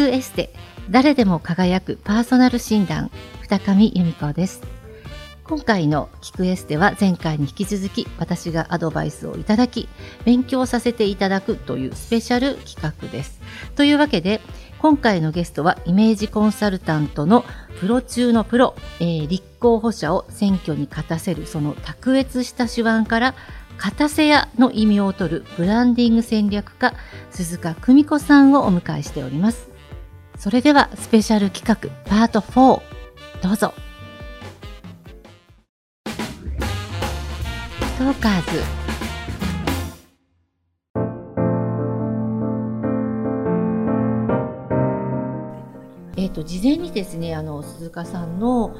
くエステ誰でも輝くパーソナル診断二上由美子です。今回の聞くエステは前回に引き続き私がアドバイスをいただき勉強させていただくというスペシャル企画です。というわけで今回のゲストはイメージコンサルタントのプロ中のプロ、えー、立候補者を選挙に勝たせるその卓越した手腕から勝たせ屋の意味を取るブランディング戦略家鈴鹿久美子さんをお迎えしております。それではスペシャル企画パート4どうぞ。トーカーズ。えーと、事前にですねあの鈴鹿さんの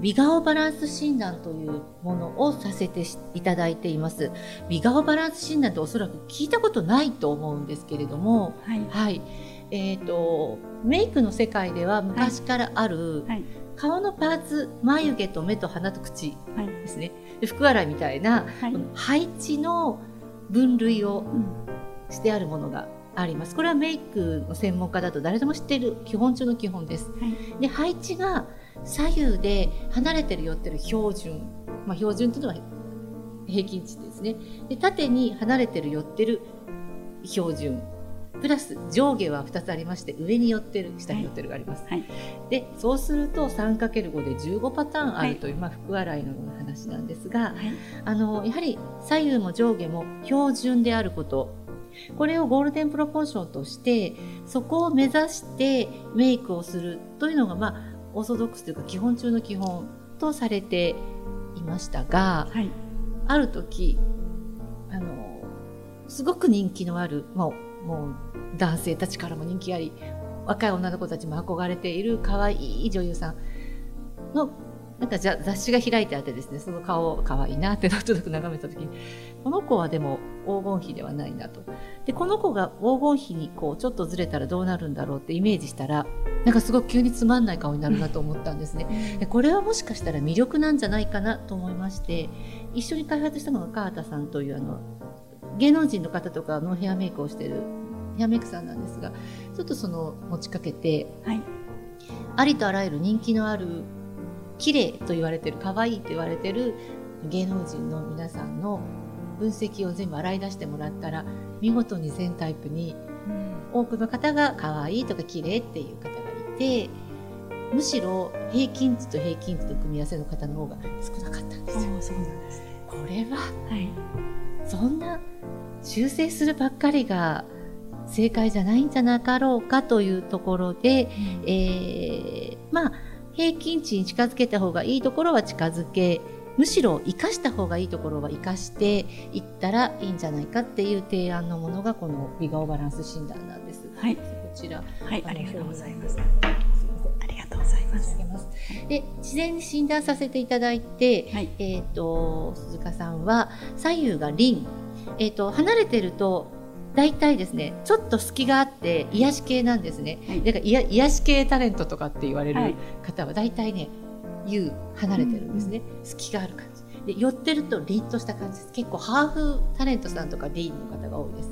美顔バランス診断というものをさせていただいています。美顔バランス診断っておそらく聞いたことないと思うんですけれども、はい、はい、えーと、メイクの世界では昔からある、はい、顔のパーツ眉毛と目と鼻と口ですね、で福洗いみたいな、配置の分類をしてあるものがあります。これはメイクの専門家だと誰でも知っている基本中の基本です。はい、で配置が左右で離れてる寄ってる標準、まあ、標準というのは平均値ですね。で縦に離れてる寄ってる標準プラス上下は2つありまして上に寄ってる下に寄ってるがあります、はい、でそうすると 3×5 で15パターンあるという、はい、まあ、福洗いのような話なんですが、はい、あのやはり左右も上下も標準であること。これをゴールデンプロポーションとしてそこを目指してメイクをするというのが、まあ、オーソドックスというか基本中の基本とされていましたが、はい、ある時あのすごく人気のある、まあ、もう男性たちからも人気あり若い女の子たちも憧れている可愛い女優さんのなんか雑誌が開いてあってですねその顔可愛いなってなんとなく眺めた時にこの子はでも黄金比ではないなと。でこの子が黄金比にこうちょっとずれたらどうなるんだろうってイメージしたらなんかすごく急につまんない顔になるなと思ったんですね。でこれはもしかしたら魅力なんじゃないかなと思いまして一緒に開発したのが川田さんというあの芸能人の方とかのヘアメイクをしてるヘアメイクさんなんですがちょっとその持ちかけて、はい、ありとあらゆる人気のある綺麗と言われてる可愛いと言われてる芸能人の皆さんの分析を全部洗い出してもらったら見事に全タイプに多くの方が可愛いとか綺麗っていう方がいてむしろ平均値と平均値と組み合わせの方の方が少なかったんですよ。そうなんですね、これは、はい、そんな修正するばっかりが正解じゃないんじゃなかろうかというところで、うん、えー、まあ平均値に近づけた方がいいところは近づけむしろ生かした方がいいところは生かしていったらいいんじゃないかっていう提案のものがこの美顔バランス診断なんです。はい、こちら、はい、ありがとうございます。ありがとうございます。で、事前に診断させていただいて、はい、えっ、ー、と鈴鹿さんは左右が輪、えっ、ー、と離れてると大体ですねちょっと隙があって癒し系なんですね、はい、だから癒し系タレントとかって言われる方は大体ね、U 離れてるんですね、うん、隙がある感じ。で寄ってると凛とした感じです。結構ハーフタレントさんとかリンの方が多いです。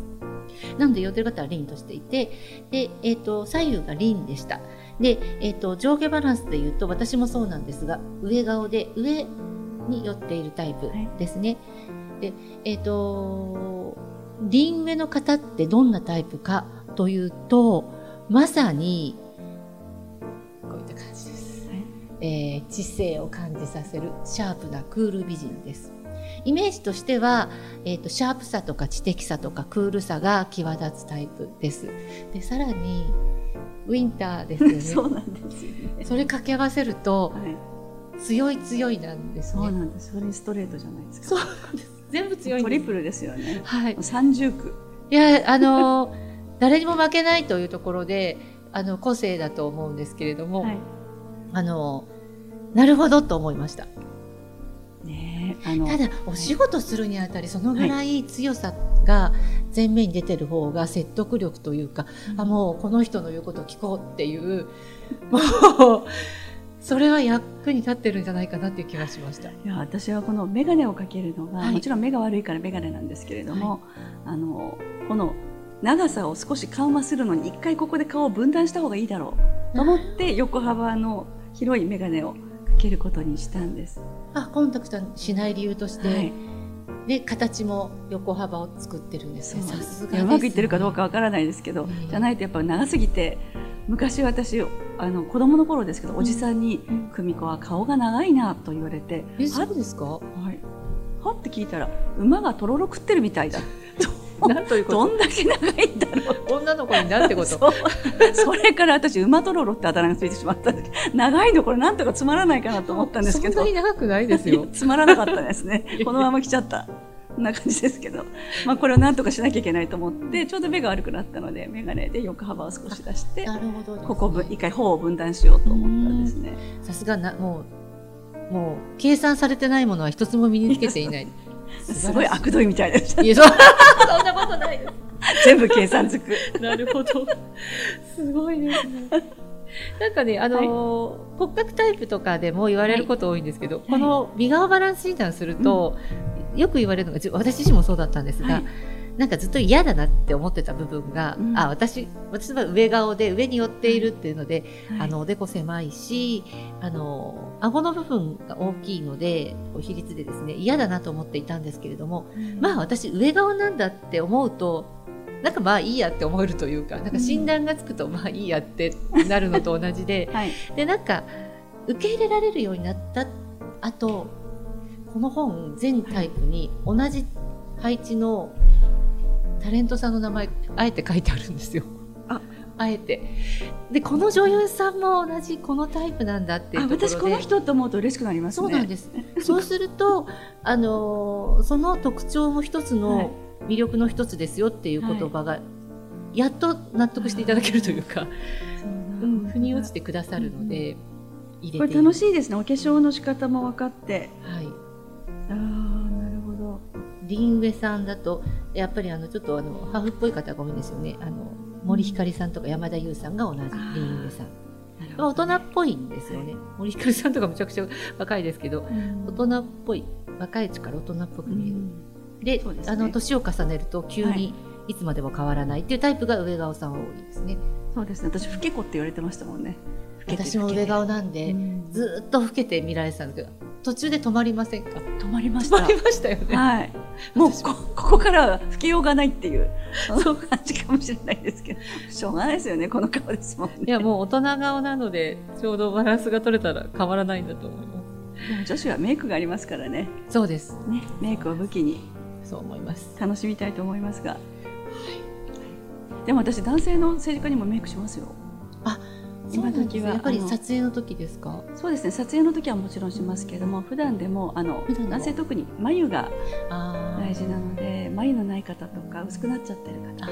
なので寄ってる方は凛としていてで、えーと、左右が凛でした。で、えーと、上下バランスでいうと私もそうなんですが上顔で上に寄っているタイプですね、はい、でえっ、ー、とリン上の方ってどんなタイプかというとまさにこういった感じです、はい、えー、知性を感じさせるシャープなクール美人です。イメージとしては、えーと、シャープさとか知的さとかクールさが際立つタイプです。でさらにウィンターですよね。そうなんですよね。それ掛け合わせると、はい、強い強いなんですね。そうなんです。それストレートじゃないですか。そうなんです全部強いトリプルですよね。はい。三重苦。いや、あの、誰にも負けないというところで、あの、個性だと思うんですけれども、はい、あの、なるほどと思いました。ねあのただ、お仕事するにあたり、そのぐらい強さが前面に出てる方が説得力というか、はい、あ、もうこの人の言うことを聞こうっていう、もう、それは役に立ってるんじゃないかなっていう気がしました。いや私はこの眼鏡をかけるのが、はい、もちろん目が悪いから眼鏡なんですけれども、はい、あのこの長さを少し緩和するのに一回ここで顔を分断した方がいいだろうと思って横幅の広い眼鏡をかけることにしたんです。あコンタクトしない理由として、はい。で形も横幅を作ってるんですね。さすがです、うまくいってるかどうかわからないですけど、ええ。じゃないとやっぱ長すぎて昔私あの子供の頃ですけど、おじさんにうん「久美子は顔が長いな」と言われてえ、「はそうですか？はい、はって聞いたら馬がとろろ食ってるみたいだ なんというどんだけ長いんだろう。女の子になってこと？それから私馬とろろってあだ名がついてしまったんです長いのこれなんとかつまらないかなと思ったんですけど。そんなに長くないですよ。つまらなかったですね。このまま来ちゃった。こんな感じですけど、まあ、これをなんとかしなきゃいけないと思ってちょうど目が悪くなったので眼鏡で横幅を少し出してなるほね、ここ分一回頬を分断しようと思ったんですね。さすがなもうもう計算されてないものは一つも身につけていない。すごい悪どいみたいでした。いやそ そんなことないです。全部計算づく。なるほど。すごいですね。なんかね、あのー骨格タイプとかでも言われること多いんですけど、この美顔バランス診断すると、よく言われるのが、じ私自身もそうだったんですが、はい。なんかずっと嫌だなって思ってた部分が、うん。あ、私、私は上顔で上に寄っているっていうので、はい。あの、おでこ狭いし、あの、顎の部分が大きいので、比率でですね、嫌だなと思っていたんですけれども、まあ私上顔なんだって思うとなんかまあいいやって思えるというかなんか診断がつくとまあいいやってなるのと同じではい。でなんか受け入れられるようになったあとこの本全タイプに同じ配置のタレントさんの名前あえて書いてあるんですよ。ああえてでこの女優さんも同じこのタイプなんだっていうあとこ私この人と思うと嬉しくなりますね。そうなんです。そうすると、あのーその特徴も一つはいの魅力の一つですよっていう言葉が、やっと納得していただけるというか、うん、腑に落ちてくださるので、入これ楽しいですね。お化粧の仕方も分かって。はい。ああ、なるほど。リンウェさんだと、やっぱりあの、ちょっとあの、ハーフっぽい方が多いんですよね。あの、森ひかりさんとか山田優さんが同じリンウェさん。まあ大人っぽいんですよね。森ひかりさんとかむちゃくちゃ若いですけど、大人っぽい、若いうちから大人っぽく見える。うですねあの年を重ねると急はにいつまでも変わらないっていうタイプが上顔さんは多いですね。そうですね。私、老け子って言われてましたもんね。私も上顔なんで、うんずーっと老けて見られてたんですけど途中で止まりませんか？止まりました止ま。りましたよね。はい。もう私こここからは老けようがないっていう、その感じかもしれないですけど、しょうがないですよね、この顔ですもんね。いやもう大人顔なのでちょうどバランスが取れたら変わらないんだと思いまでも女子はメイクがありますからね。す。そうです。ね、メイクを武器にそう思います。楽しみたいと思いますが。でも私男性の政治家にもメイクしますよ。そうなんです今時はやっぱり撮影の時ですか？そうですね。撮影の時はもちろんしますけれども、普段でもあの男性特に眉が大事なので、眉のない方とか薄くなっちゃってる方とか。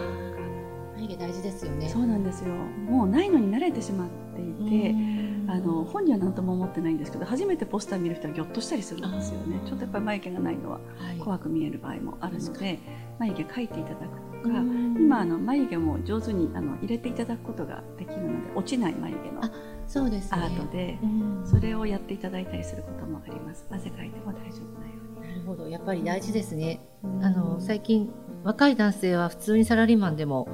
眉毛大事ですよね。そうなんですよ。もうないのに慣れてしまっていて。あの本には何とも思ってないんですけど初めてポスター見る人はぎょっとしたりするんですよねちょっとやっぱり眉毛がないのははい怖く見える場合もあるの確かで眉毛描いていただくとかうん。今あの眉毛も上手にあの入れていただくことができるので落ちない眉毛のあそうですね。アートでうん。それをやっていただいたりすることもあります。汗かいても大丈夫なように。なるほど、やっぱり大事ですね。うん。あの最近若い男性は普通にサラリーマンでも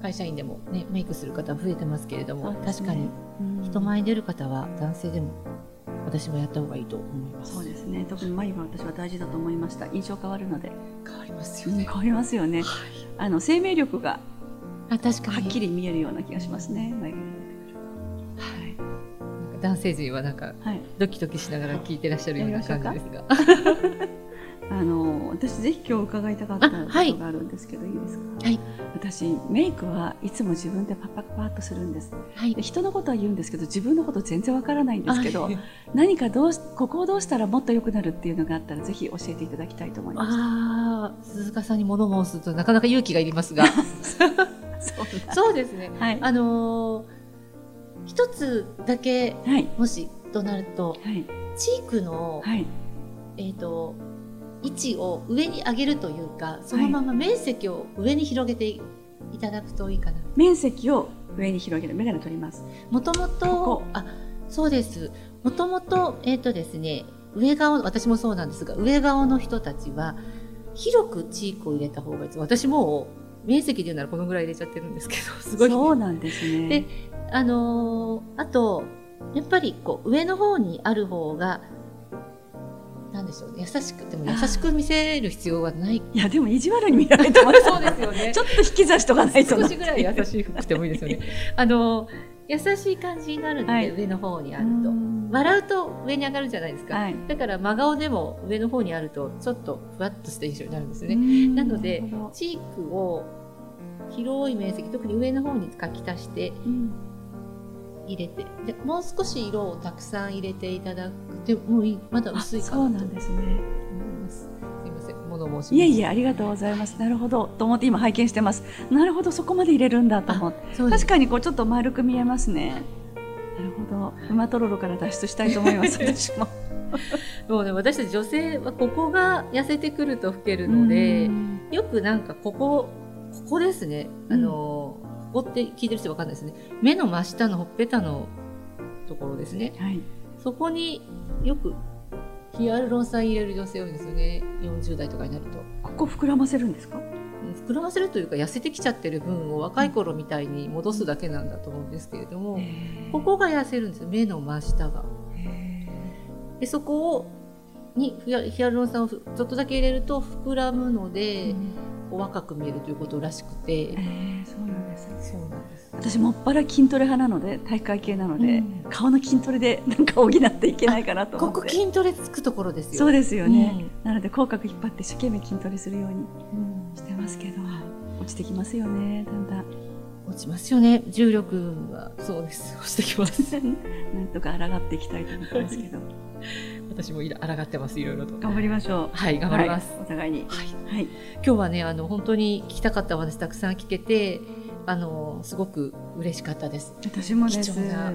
会社員でもねメイクする方増えてますけれども、ね確かに。うん。人前に出る方は男性でも私もやった方がいいと思います。そうですね。特に眉は私は大事だと思いました。印象変わるので、変わりますうん変わりますよねあの生命力があ確かに。はっきり見えるような気がしますね。はい。男性陣はなんかはい、ドキドキしながら聞いてらっしゃるような感じですが。あの私ぜひ今日伺いたかったことがあるんですけど、い、いですか？はい。私メイクはいつも自分でパッパッパッとするんです。はい。で。人のことは言うんですけど自分のこと全然わからないんですけどあ何かどうしここをどうしたらもっと良くなるっていうのがあったらぜひ教えていただきたいと思います鈴鹿さんに物申すとなかなか勇気がいりますが。そうですね。はい。あのー一つだけはい。もしとなるとはい。チークの、はい。えー、と位置を上に上げるというかそのまま面積を上に広げていただくといいかな。面積を上に広げる眼鏡取ります。もともことこ。あそうです。もともと,、えーとですね、上顔私もそうなんですが上顔の人たちは広くチークを入れた方がいいです。私も面積で言うならこのぐらい入れちゃってるんですけど すごい。そうなんですね。であのーあとやっぱりこう上の方にある方がなんでしょうね。優しくでも優しく見せる必要はない。いやでも意地悪に見られてます。そうですよね。ちょっと引き出しとかないとな少しぐらい優しくてもいいですよね。あの優しい感じになるんで、はい。上の方にあると。うん笑うと上に上がるじゃないですか、はい。だから真顔でも上の方にあるとちょっとふわっとした印象になるんですよね、うんなのでチークを広い面積特に上の方に書き足してうん。入れてでもう少し色をたくさん入れていただく。でもういいまだあ薄いかそうなんですね。ます。すいません物申しい。えいえありがとうございます。なるほど。と思って今拝見してます。なるほどそこまで入れるんだと思って。確かにこうちょっと丸く見えますねなるほど馬とろろから脱出したいと思います 私ももうね私たち女性はここが痩せてくると老けるので、うんよくなんかここ、ここですね。あの、ここって聞いてる人わかんないですね。目の真下のほっぺたのところですね。はいそこによくヒアルロン酸入れる女性多いんですよね。40代とかになると。ここ膨らませるんですか？うん膨らませるというか痩せてきちゃってる分を若い頃みたいに戻すだけなんだと思うんですけれども、ここが痩せるんですよ。目の真下が。で、そこを、にヒアヒアルロン酸をふちょっとだけ入れると膨らむので、こう若く見えるということらしくて、えーそうなんですね。そうなんです。私もっぱら筋トレ派なので体育会系なので、うん。顔の筋トレでなんか補っていけないかなとこ思って。こ筋トレつくところですよ。そうですよね、うん。なので口角引っ張って一生懸命筋トレするように。してますけど落ちてきますよねだんだん落ちますよね。重力はそうです。落ちてきます。なんとか抗っていきたいと思ってますけど 私もいら抗ってます。いろいろと。頑張りましょうはい、頑張ります。はいお互いにはい。はい今日はね、あの本当に聞きたかったお話たくさん聞けて、あのすごく嬉しかったです。私もです貴重な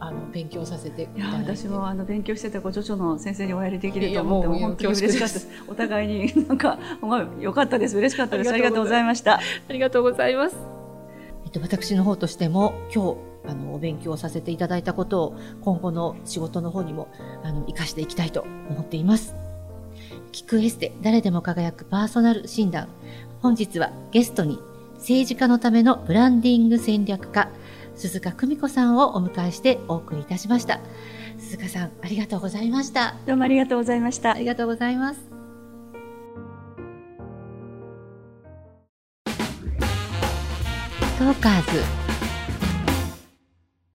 あの勉強させていいや。私もあの勉強してたご著書の先生にお会いできると思っても本当に嬉しかったですお互いになんかまあ良かったです嬉しかったですあありがとうごりがとうございましたありがとうございます。えっと、私の方としても、今日、あの、お勉強させていただいたことを、今後の仕事の方にも、あの、活かしていきたいと思っています。聞くエステ、誰でも輝くパーソナル診断。本日はゲストに、政治家のためのブランディング戦略家、鈴鹿久美子さんをお迎えしてお送りいたしました。鈴鹿さん、ありがとうございました。どうもありがとうございましたありがとうございます。トーカーズ